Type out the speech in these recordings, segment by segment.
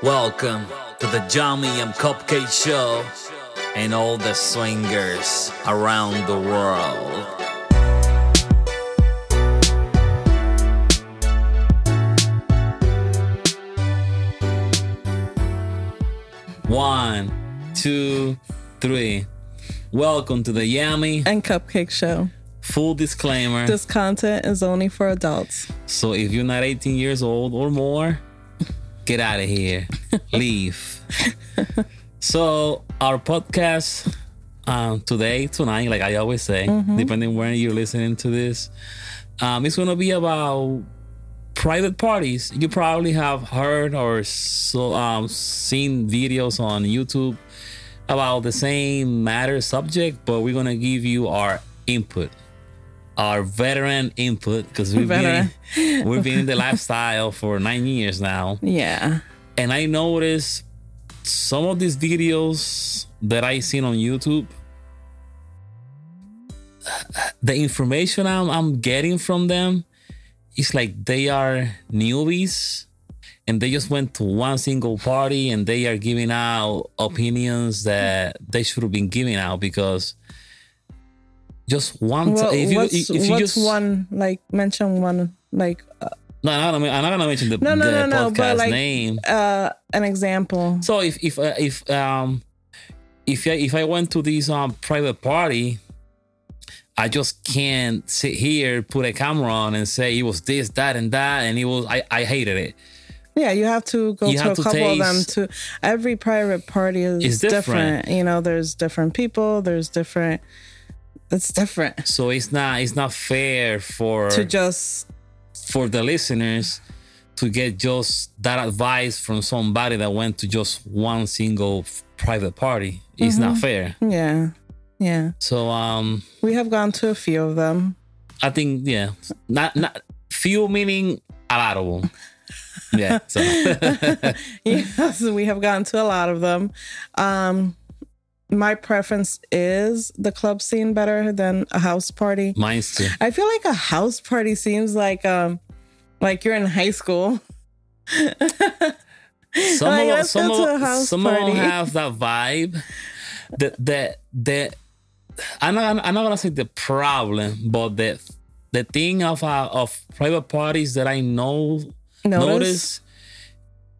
Welcome to the Jammy and Cupcake Show and all the swingers around the world. One, two, three. Welcome to the Yummy and Cupcake Show. Full disclaimer. This content is only for adults. So if you're not 18 years old or more, get out of here. Leave. so our podcast um, today, tonight, like I always say, mm-hmm. depending when you're listening to this, um, it's going to be about private parties. You probably have heard or so um, seen videos on YouTube about the same matter subject, but we're gonna give you our input, our veteran input, because we've veteran. been we've been in the lifestyle for nine years now. Yeah, and I noticed some of these videos that I seen on YouTube. The information I'm, I'm getting from them it's like they are newbies and they just went to one single party and they are giving out opinions that they should have been giving out because just one well, if you, what's, if you what's just, one like mention one like uh, no, I'm not, gonna, I'm not gonna mention the, no, no, the no, podcast no, like, name. Uh, an example. So if if uh, if um if I, if I went to this um private party I just can't sit here, put a camera on, and say it was this, that, and that, and it was. I, I hated it. Yeah, you have to go you to a couple of them. To every private party is different. different. You know, there's different people. There's different. It's different. So it's not. It's not fair for to just for the listeners to get just that advice from somebody that went to just one single private party. It's mm-hmm. not fair. Yeah. Yeah. So um we have gone to a few of them. I think yeah. Not not few meaning a lot of them. yeah. So yes, we have gone to a lot of them. Um my preference is the club scene better than a house party. Mine's too. I feel like a house party seems like um like you're in high school. some like, of, some, of, some of them have that vibe that that that I'm not, I'm not gonna say the problem, but the the thing of uh, of private parties that I know notice. notice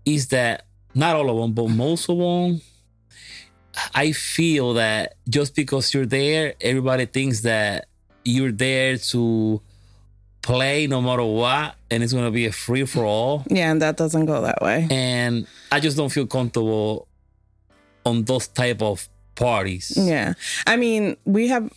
is that not all of them, but most of them, I feel that just because you're there, everybody thinks that you're there to play no matter what, and it's gonna be a free for all. Yeah, and that doesn't go that way. And I just don't feel comfortable on those type of parties. Yeah. I mean, we have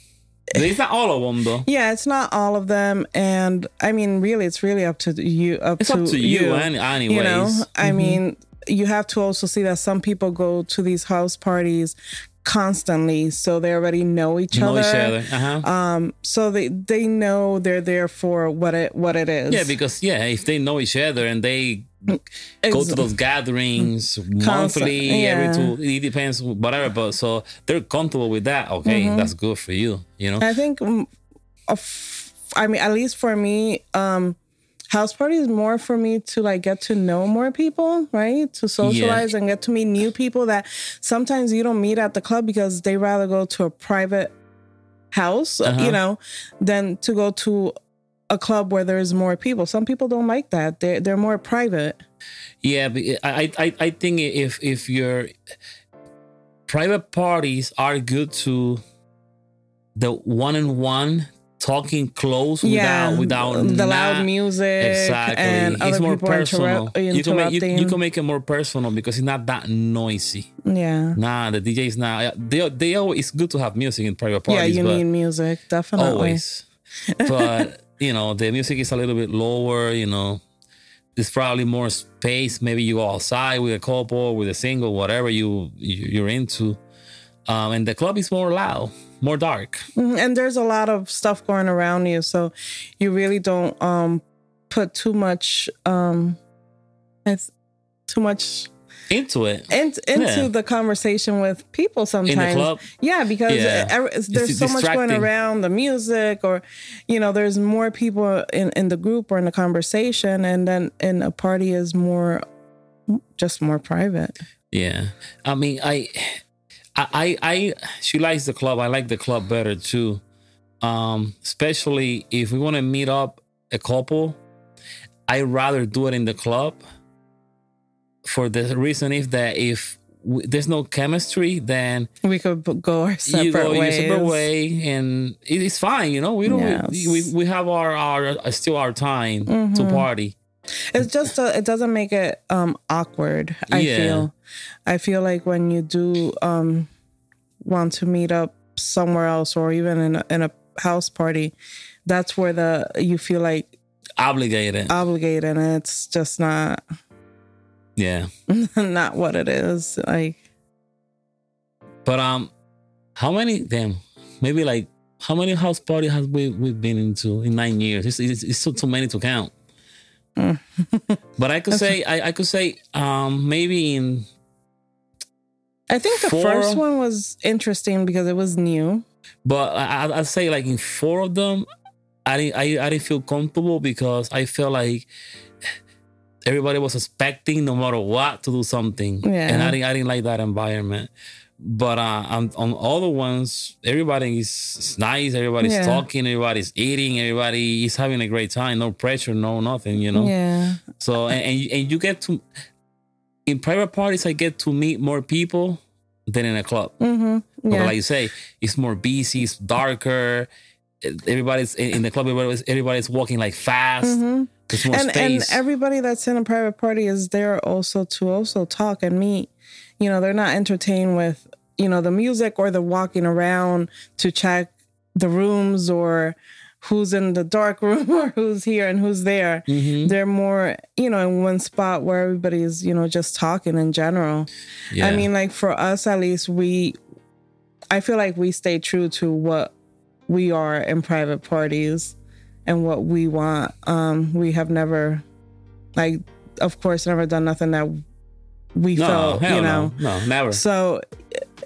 it's not all of them though. Yeah, it's not all of them, and I mean, really, it's really up to you. Up it's to up to you, you anyways. You know, mm-hmm. I mean, you have to also see that some people go to these house parties constantly so they already know each know other, each other. Uh-huh. um so they they know they're there for what it what it is yeah because yeah if they know each other and they go to those gatherings monthly yeah. every two it depends whatever but so they're comfortable with that okay mm-hmm. that's good for you you know i think mm, i mean at least for me um house party is more for me to like get to know more people right to socialize yeah. and get to meet new people that sometimes you don't meet at the club because they rather go to a private house uh-huh. you know than to go to a club where there's more people. Some people don't like that. They're they're more private. Yeah, I I I think if if your private parties are good to the one on one talking close yeah, without without the not, loud music exactly. and it's more personal. You can make you, you, can make it more personal because it's not that noisy. Yeah. Nah the dj is not they, they always it's good to have music in private parties yeah you need music definitely. always. But you know, the music is a little bit lower, you know, there's probably more space. Maybe you go outside with a couple, with a single, whatever you, you are into. Um, and the club is more loud, more dark. Mm-hmm. And there's a lot of stuff going around you, so you really don't um, put too much um, too much into it and into yeah. the conversation with people sometimes yeah because yeah. there's so much going around the music or you know there's more people in, in the group or in the conversation and then in a party is more just more private. Yeah, I mean, I, I, I, I she likes the club. I like the club better too. Um, especially if we want to meet up a couple, I rather do it in the club. For the reason if that if w- there's no chemistry, then We could go our separate you go ways. your separate way, and it- it's fine. You know, we don't. Yes. We, we have our our uh, still our time to party. It's just uh it doesn't make it um awkward. I Yeah. feel. I feel like when you do um want to meet up somewhere else or even in a, in a house party, that's where the you feel like Obligated. obligated, and it's just not yeah. not what it is. Like But um, how many? Damn, maybe like how many house party has we we've been into in nine years? It's it's, it's so too many to count. Mm. but I could say I, I could say um maybe in I think the Four- first one was interesting because it was new. but I I- I'd say like in four of them I didn't I, I didn't feel comfortable because I felt like everybody was expecting no matter what to do something Yeah. and I didn't I didn't like that environment. But uh, on, on all the ones, everybody is, nice. Everybody's Yeah. talking. Everybody's eating. Everybody is having a great time. No pressure. No nothing. You know. Yeah. So and and you, and you get to in private parties, I get to meet more people than in a club. Mm-hmm. But Yeah. like you say, it's more busy. It's darker. Everybody's in the club. Everybody's everybody's walking like fast. Mhm. There's more and and everybody that's in a private party is there also to also talk and meet. You know, they're not entertained with you know the music or the walking around to check the rooms or who's in the dark room or who's here and who's there. Mhm. They're more you know in one spot where everybody's you know just talking in general. Yeah. I mean, like for us at least, we, I feel like we stay true to what we are in private parties and what we want. Um, we have never, like, of course, never done nothing that we no, felt, you know. no, no, never. So,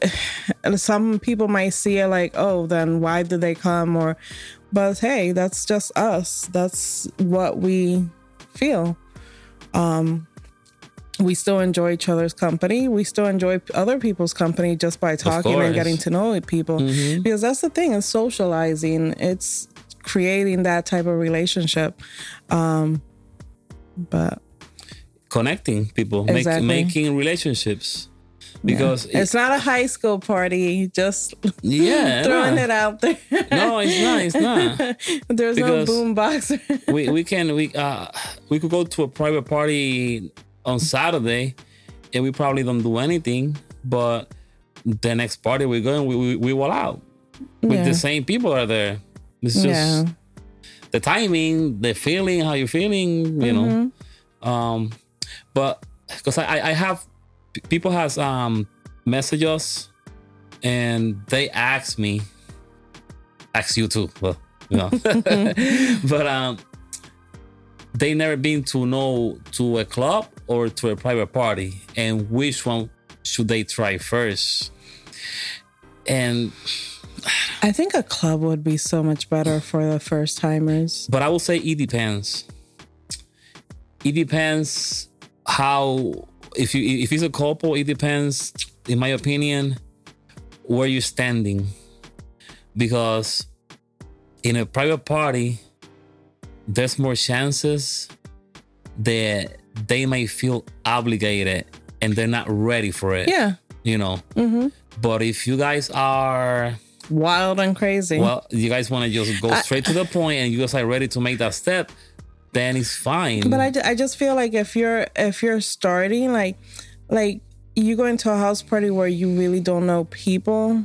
and some people might see it like, oh, then why did they come? Or, but hey, that's just us. That's what we feel. Um, we still enjoy each other's company. We still enjoy other people's company just by talking and getting to know people. Mhm. Because that's the thing is socializing. It's creating that type of relationship. Um, but Connecting people, make, making relationships. Because it's not a high school party. Just yeah, throwing no. it out there. No, it's not. It's not. There's Because- no boom box. we we can we uh we could go to a private party on Saturday, and we probably don't do anything. But the next party we're going, we we, we will out with Yeah. the same people are there. It's just yeah. the timing, the feeling, how you're feeling, you know. Mm-hmm. Um, but because I I- I have p- people has um message us and they ask me, ask you too, well, you know, but um, they never been to know to a club or to a private party, and which one should they try first? And I think a club would be so much better for the first timers. but I will say it depends. It depends how if you if it's a couple, it depends, in my opinion, where you're standing. Because in a private party, there's more chances that they might feel obligated and they're not ready for it. Yeah. You know. Mm-hmm. But if you guys are Wild and crazy. well, you guys want to just go straight to the point and you guys are ready to make that step, then it's fine. But I, I just feel like if you're if you're starting like like you go into a house party where you really don't know people.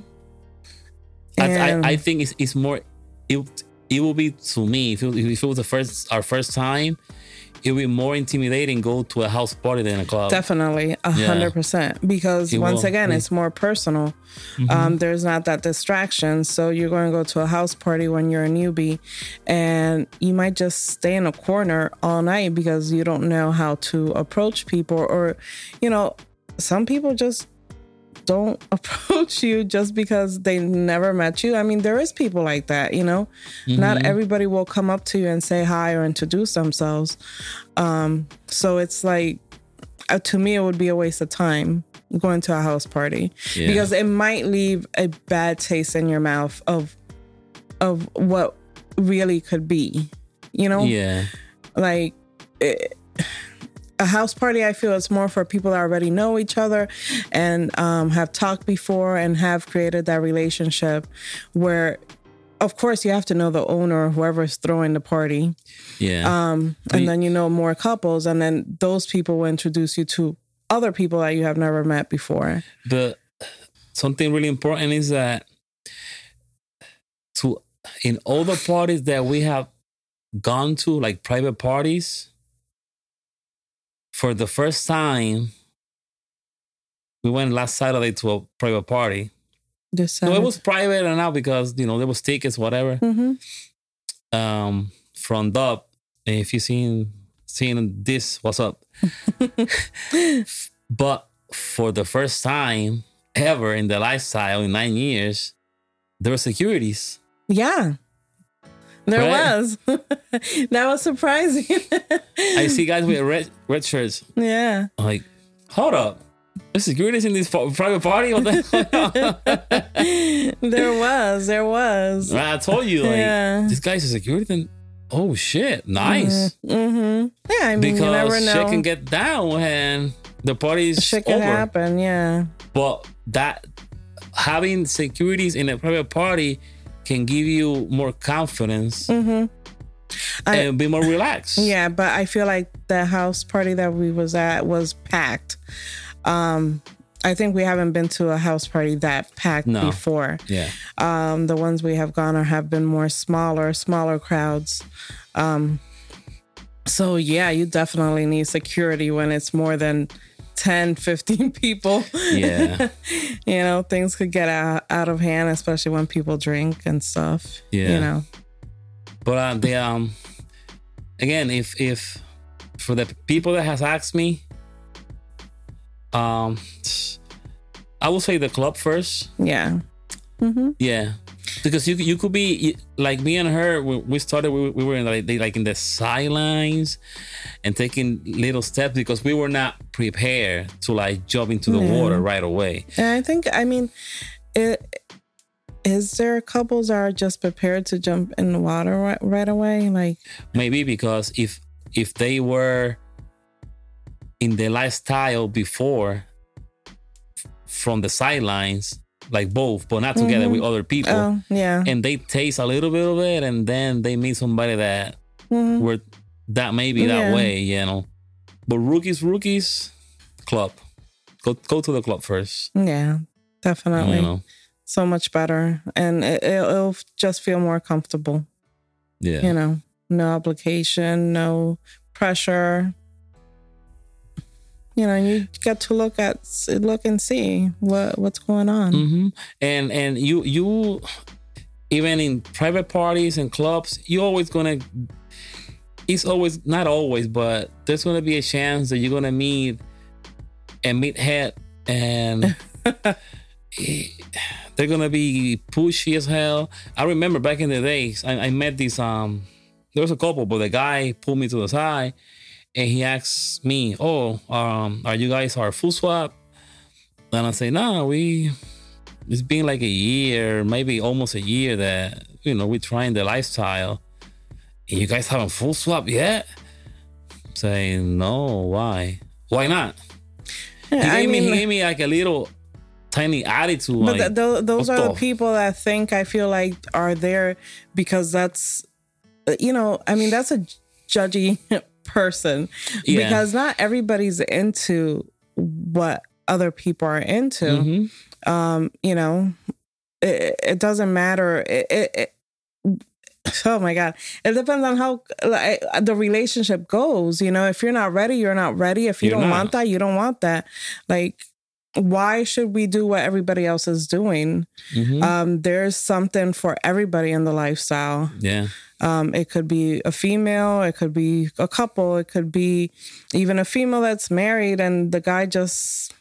I, I, I think it's, it's more it it will be to me if it, if it was the first our first time it would be more intimidating go to a house party than a club Definitely, a hundred percent. Because It once will. again, it's more personal. Um, there's not that distraction. So you're going to go to a house party when you're a newbie, and you might just stay in a corner all night because you don't know how to approach people, or you know, some people just don't approach you just because they never met you. I mean, there is people like that, you know. Not everybody will come up to you and say hi or introduce themselves. Um, so it's like uh, to me it would be a waste of time going to a house party Yeah. because it might leave a bad taste in your mouth of of what really could be. You know, Yeah. like it, a house party i feel it's more for people that already know each other and um, have talked before and have created that relationship where of course you have to know the owner or whoever's throwing the party Yeah. um, and then you know more couples and then those people will introduce you to other people that you have never met before but something really important is that to in all the parties that we have gone to, like private parties, for the first time, we went last Saturday to a private party. So it was private and now because you know there was tickets, whatever. hmm Um, from Dub, if you seen seen this, what's up? but for the first time ever in the lifestyle in nine years, there were securities. yeah there Right. was that was surprising I see guys with red red shirts. yeah I'm like, hold up, there's securities in this private party. There was there was I told you, like, Yeah. this guy's a security. Then, oh shit, nice. Mm-hmm. Yeah, I mean, you never Because shit can get down when the party's Shit can over. happen. Yeah. But that having securities in a private party can give you more confidence Mm-hmm. I- and be more relaxed. Yeah, but I feel like the house party that we was at was packed. Um, I think we haven't been to a house party that packed No. before. Yeah. Um, the ones we have gone or have been more smaller, smaller crowds. Um, so yeah, you definitely need security when it's more than 10, 15 people. Yeah. you know, things could get out, out of hand, especially when people drink and stuff. Yeah. You know. But uh, the um again, if if for the people that has asked me, um I will say the club first. Yeah. Mm-hmm. Yeah. Because you you could be like me and her. We, we started. We, we were in like, they, like in the sidelines, and taking little steps because we were not prepared to like jump into the Yeah. water right away. And I think, I mean, it, is there couples that are just prepared to jump in the water right, right away? Like, Maybe because if if they were in the lifestyle before from the sidelines, like both, but not together with other people, oh, yeah. and they taste a little bit of it, and then they meet somebody that Mhm. were that may be that Yeah. way, you know. But rookies, rookies, club. Go go to the club first. Yeah, definitely. You know. So much better. And it, it'll, it'll just feel more comfortable, Yeah. you know, no obligation, no pressure. You know, you get to look at, look and see what what's going on. hmm And and you you even in private parties and clubs, you're always gonna it's always not always, but there's gonna be a chance that you're gonna meet a meathead and they're gonna be pushy as hell. I remember back in the days, I, I met this um there was a couple, but the guy pulled me to the side and he asks me, Oh, um, are you guys our full swap? And I say, no, we it's been like a year, maybe almost a year that you know we're trying the lifestyle. And you guys haven't full swap yet? Say no, why? Why not? He Yeah, I gave me he mean- gave me like a little tiny attitude. But like, th- th- those are the the- people that think I feel like are there because that's, you know, I mean, that's a judgy person Yeah. because not everybody's into what other people are into. Mhm. Um, you know, it, it doesn't matter. It, it, it, oh my God. It depends on how like, the relationship goes. You know, if you're not ready, you're not ready. If you You're don't not. want that, you don't want that. Like, why should we do what everybody else is doing? Mhm. Um, there's something for everybody in the lifestyle. yeah, Um, it could be a female, it could be a couple, it could be even a female that's married and the guy just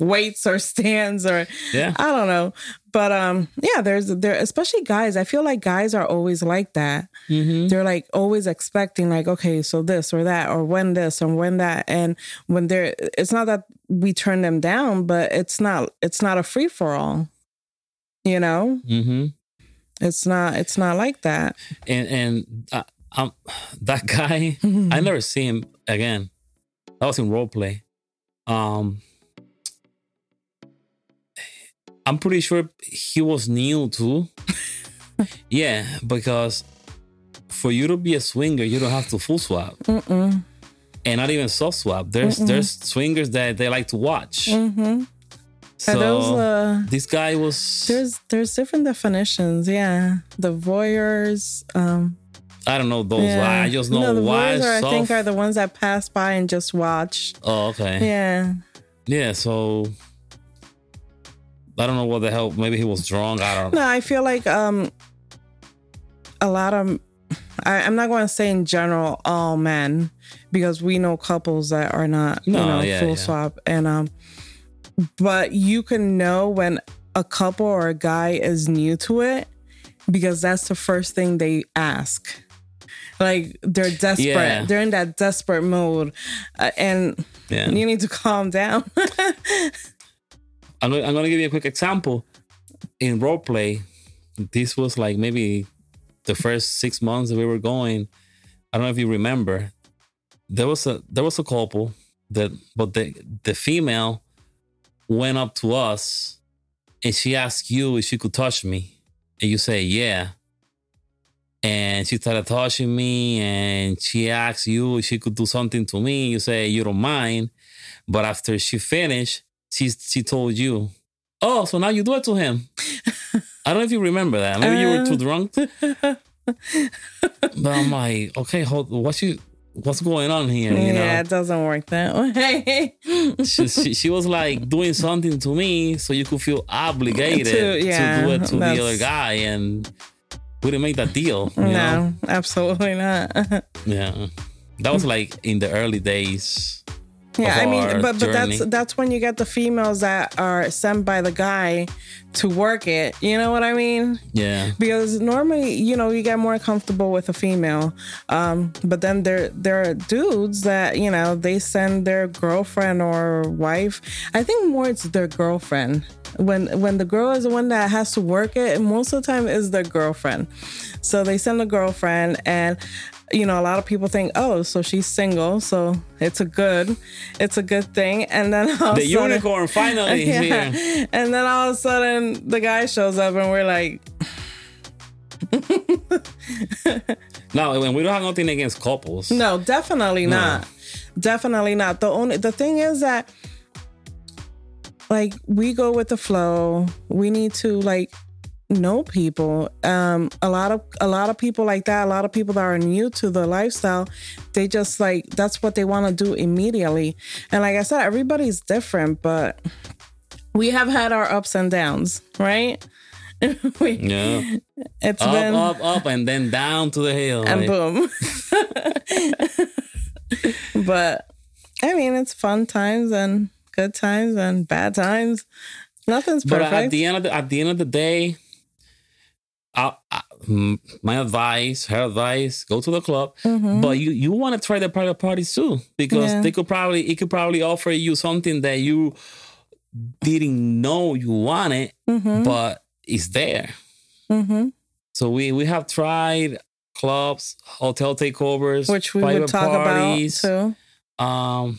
weights or stands or Yeah. I don't know. But um yeah, there's there especially guys. I feel like guys are always like that. Mm-hmm. They're like always expecting like okay, so this or that or when this or when that and when they're it's not that we turn them down, but it's not it's not a free for all. You know? Mm-hmm. It's not it's not like that. And and uh, um, that guy, I never see him again. That was in role play. Um, I'm pretty sure he was new too. yeah, because for you to be a swinger, you don't have to full swap, Mm-mm. and not even soft swap. There's there's swingers that they like to watch. Mm-hmm. So those uh this guy was there's there's different definitions, yeah. The voyeurs, um I don't know those. yeah. I just know no, the why voyeurs are, I think are the ones that pass by and just watch. Oh, okay. Yeah. Yeah, so I don't know what the hell. Maybe he was drunk. I don't know. No, I feel like um a lot of I, I'm not going to say in general all men because we know couples that are not you know yeah, full yeah. swap and um but you can know when a couple or a guy is new to it because that's the first thing they ask. Like they're desperate. Yeah. They're in that desperate mode, uh, and you need to calm down. I'm gonna, I'm gonna give you a quick example. In role play, this was like maybe the first six months that we were going. I don't know if you remember. There was a there was a couple that, but the the female went up to us and she asked you if she could touch me, and you say yeah. And she started touching me, and she asked you if she could do something to me. You say you don't mind, but after she finished, she she told you, "Oh, so now you do it to him." I don't know if you remember that. Maybe you were too drunk. but I'm like, okay, hold, what's you, what's going on here? You know, yeah, it doesn't work that way. she, she, she was like doing something to me, so you could feel obligated To- yeah, to do it to the other guy, and we didn't make that deal. You know? no, absolutely not. Yeah, that was like in the early days. Yeah, I mean, but but that's that's when you get the females that are sent by the guy to work it. You know what I mean? Yeah, Because normally, you know, you get more comfortable with a female, um, but then there there are dudes that you know they send their girlfriend or wife. I think more it's their girlfriend. When when the girl is the one that has to work it, most of the time is their girlfriend. So they send a girlfriend and you know, a lot of people think, oh, so she's single, so it's a good, it's a good thing. And then all the sudden, unicorn finally is yeah. here. And then all of a sudden the guy shows up and we're like, No, and we don't have nothing against couples. no, definitely not. Definitely not. The only the thing is that like we go with the flow. We need to like know people. Um a lot of a lot of people like that, a lot of people that are new to the lifestyle, they just like that's what they want to do immediately. And like I said, everybody's different, but we have had our ups and downs, right? we, Yeah, it's up, been up, up, and then down to the hill. and Like, boom. but I mean, it's fun times and good times and bad times. Nothing's perfect. but at the end of the at the end of the day, I, I, my advice, her advice, go to the club. Mhm. But you you want to try the private parties too because Yeah. they could probably it could probably offer you something that you didn't know you wanted, Mhm. but it's there. Mhm. So we we have tried clubs, hotel takeovers, Which we private would talk parties, about too. um,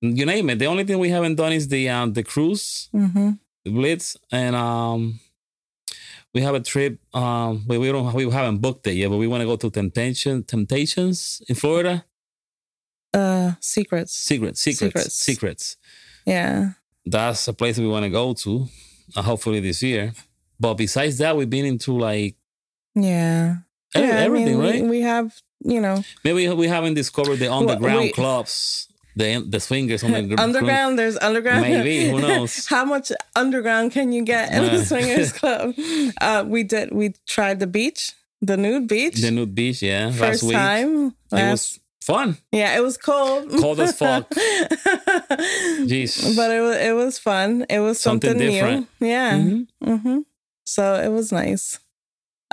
you name it. The only thing we haven't done is the um the cruise, hmm the Bliss, and um we have a trip. Um, we, we don't we haven't booked it yet, but we want to go to Temptation Temptations in Florida. Uh, secrets. Secrets, secrets, Secrets. secrets. Yeah. That's a place we want to go to, uh, hopefully this year. But besides that, we've been into like Yeah. every- yeah, I mean, everything, we- right? We, have, you know, Maybe we haven't discovered the underground we- clubs, the the swingers on the gr- underground. There's underground. Maybe, who knows? How much underground can you get in Uh. the swingers club? Uh, we did. We tried the beach, the nude beach. The nude beach, yeah. last first week. time. It was fun. yeah, it was cold. Cold as fuck. Jeez. but it was it was fun. It was something, Something different. new. Yeah. Mhm. hmm So it was nice.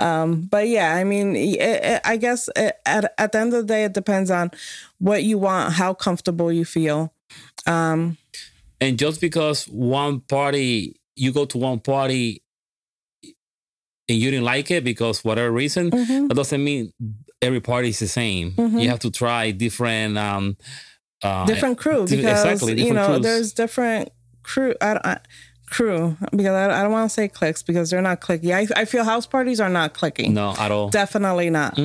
Um, but yeah, I mean, it, it, I guess it, at at the end of the day, it depends on what you want, how comfortable you feel. Um, And just because one party, you go to one party and you didn't like it because whatever reason, mhm. that doesn't mean every party is the same. Mhm. You have to try different. um uh, different crew because exactly, you know crews. there's different crew. I, don't- I, crew because I, I don't want to say clicks because they're not clicky. I, I feel house parties are not clicky. No, at all. Definitely not.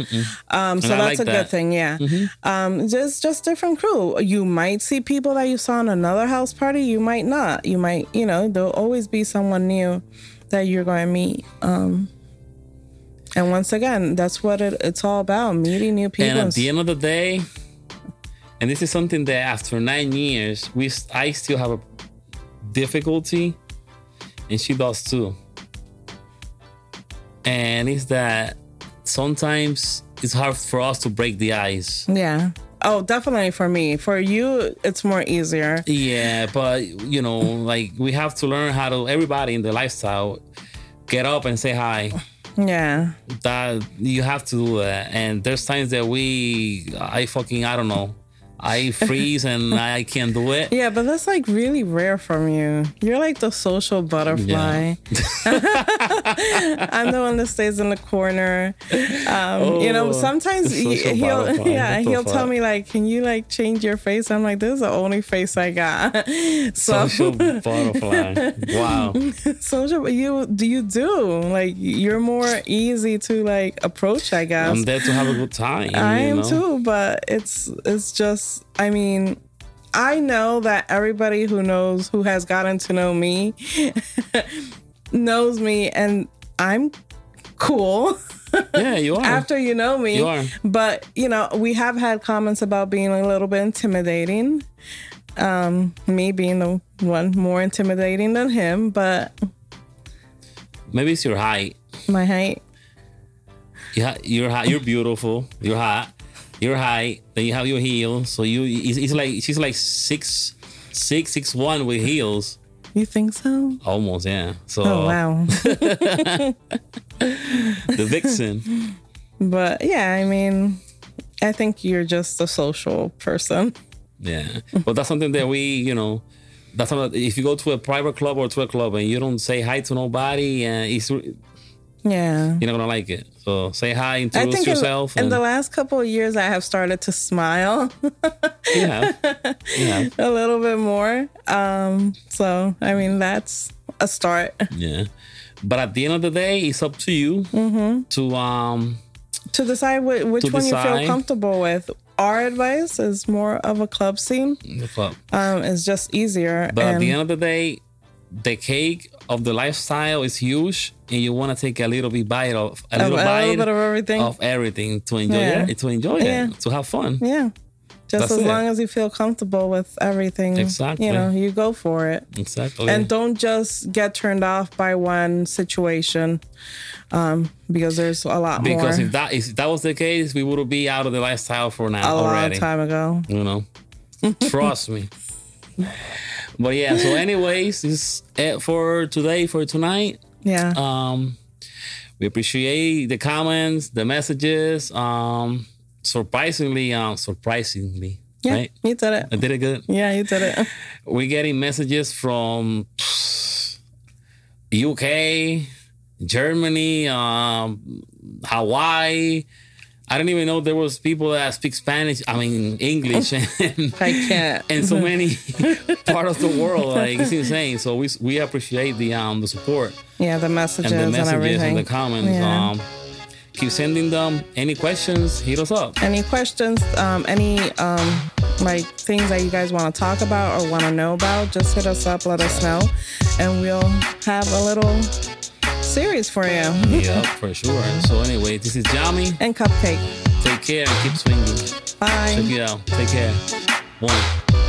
Um, so that's like a that. good thing. Yeah. Mhm. Um, just just different crew. You might see people that you saw in another house party. You might not. You might, you know, there'll always be someone new that you're going to meet. Um, and once again, that's what it, it's all about: meeting new people. And at the end of the day, and this is something that after nine years, we I still have a difficulty, and she does too. And it's that sometimes it's hard for us to break the ice. yeah. Oh, definitely for me. For you, it's more easier. Yeah, but you know, like we have to learn how to. Everybody in the lifestyle get up and say hi. Yeah. that you have to do that. And there's times that we, I fucking, I don't know, I freeze and I can't do it. Yeah, but that's like really rare from you. You're like the social butterfly. I'm the one that stays in the corner. Um, you know, Oh, sometimes he, he'll yeah, he'll tell me like, "Can you like change your face?" I'm like, "This is the only face I got." So Social butterfly. Wow. social you do you do like you're more easy to like approach, I guess. I'm there to have a good time. I am know? too, but it's it's just I mean, I know that everybody who knows who has gotten to know me knows me and I'm cool Yeah, you are. after you know me. You are. But, you know, we have had comments about being a little bit intimidating. Um, me being the one more intimidating than him, but Maybe it's your height. my height. Yeah, you're hot. You're beautiful. You're hot. You're high. Then you have your heels. So you, it's, it's like she's like six, six, six one with heels. You think so? Almost, yeah. So Oh wow. the vixen. But yeah, I mean, I think you're just a social person. Yeah, but that's something that we, you know, that's something. If you go to a private club or to a club and you don't say hi to nobody, and it's you're not gonna like it. So say hi, I introduce in, yourself, in and the last couple of years, I have started to smile you have, a little bit more. Um, so, I mean, that's a start yeah. But at the end of the day, it's up to you Mm-hmm. to um to decide whi- which To one you feel comfortable with. Our advice is more of a club scene. the club. Um, it's just easier. But at the end of the day, the cake of the lifestyle is huge, and you want to take a little bit bite of a a, little a bite little bit of everything. of everything to enjoy Yeah. it, to enjoy Yeah. it, to have fun. yeah. Just That's as it. long as you feel comfortable with everything, Exactly. you know, you go for it. Exactly. and don't just get turned off by one situation um, because there's a lot Because more Because if that if that was the case, we would be out of the lifestyle for now. a now long time ago You know, trust me. But yeah. So, anyways, this is it for today. For tonight, yeah um, we appreciate the comments, the messages. Um, surprisingly, um, surprisingly, yeah right? you did it I did it good. yeah you did it We're getting messages from UK, Germany, um, Hawaii. I didn't even know there was people that speak Spanish. I mean English and i can't and so many part of the world. Like it's insane. So we we appreciate the um the support yeah the messages and and, the messages everything and the comments. Yeah. Um, keep sending them. Any questions? Hit us up. any questions um, any um, like things that you guys want to talk about or want to know about just hit us up let us know and we'll have a little series for you yeah, for sure. So anyway, this is Jami. and cupcake Take care and keep swinging. bye Check it out. Take care. One.